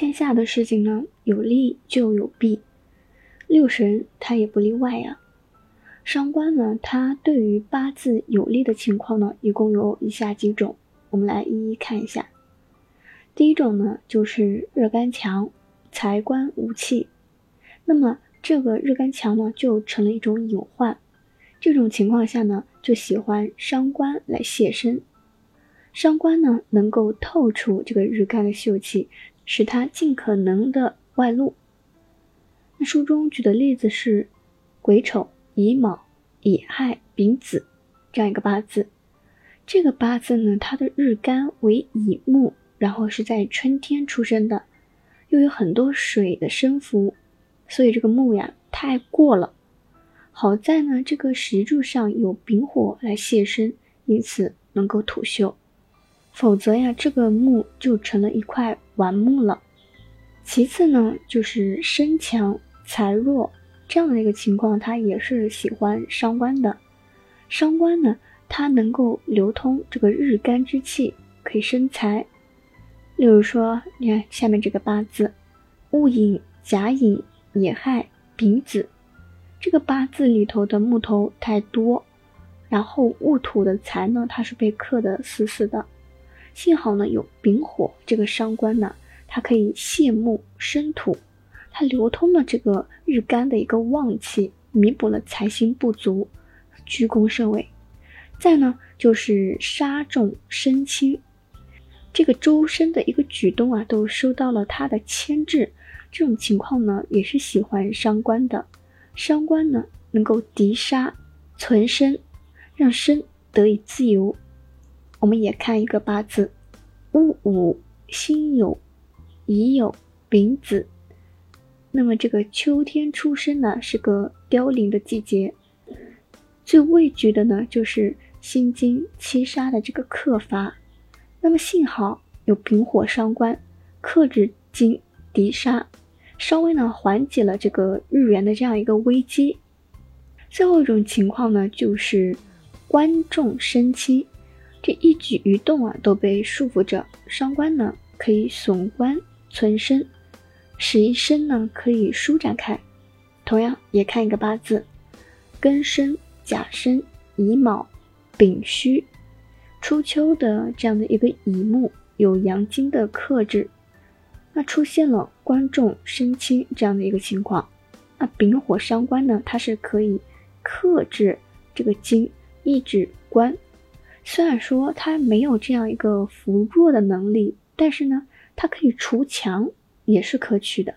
天下的事情呢，有利就有弊，六神它也不例外呀。伤官呢，它对于八字有利的情况呢，一共有以下几种，我们来一一看一下。第一种呢，就是日干强，财官无气。那么这个日干强呢，就成了一种隐患。这种情况下呢，就喜欢伤官来泄身。伤官呢，能够透出这个日干的秀气，使它尽可能的外露。那书中举的例子是癸丑、乙卯、乙亥、丙子这样一个八字。这个八字呢，它的日干为乙木，然后是在春天出生的，又有很多水的生伏，所以这个木呀太过了。好在呢，这个石柱上有丙火来泄身，因此能够土秀。否则呀，这个木就成了一块顽木了。其次呢，就是身强财弱这样的一个情况，它也是喜欢伤官的。伤官呢，它能够流通这个日干之气，可以生财。例如说，你看下面这个八字：戊寅、甲寅、乙亥、丙子。这个八字里头的木头太多，然后戊土的财呢，它是被克得死死的。幸好呢有丙火这个伤官呢，它可以泄木生土，它流通了这个日干的一个旺气，弥补了财星不足，居功甚伟。再呢就是杀重生轻，这个周身的一个举动啊，都受到了他的牵制。这种情况呢，也是喜欢伤官的。伤官呢，能够敌杀存身，让身得以自由。我们也看一个八字：戊午、辛酉、乙酉、丙子。那么这个秋天出生呢，是个凋零的季节，最畏惧的呢，就是辛金七杀的这个克伐。那么幸好有丙火伤官，克制金敌杀。稍微呢缓解了这个日元的这样一个危机。最后一种情况呢，就是官重身轻，这一举一动啊都被束缚着。伤官呢可以损官存身，使一身呢可以舒展开。同样也看一个八字：庚申、甲申、乙卯、丙戌。初秋的这样的一个乙木有阳金的克制。那出现了官重身轻这样的一个情况，那丙火伤官呢，它是可以克制这个金，抑制官。虽然说他没有这样一个扶弱的能力，但是呢，他可以除强，也是可取的。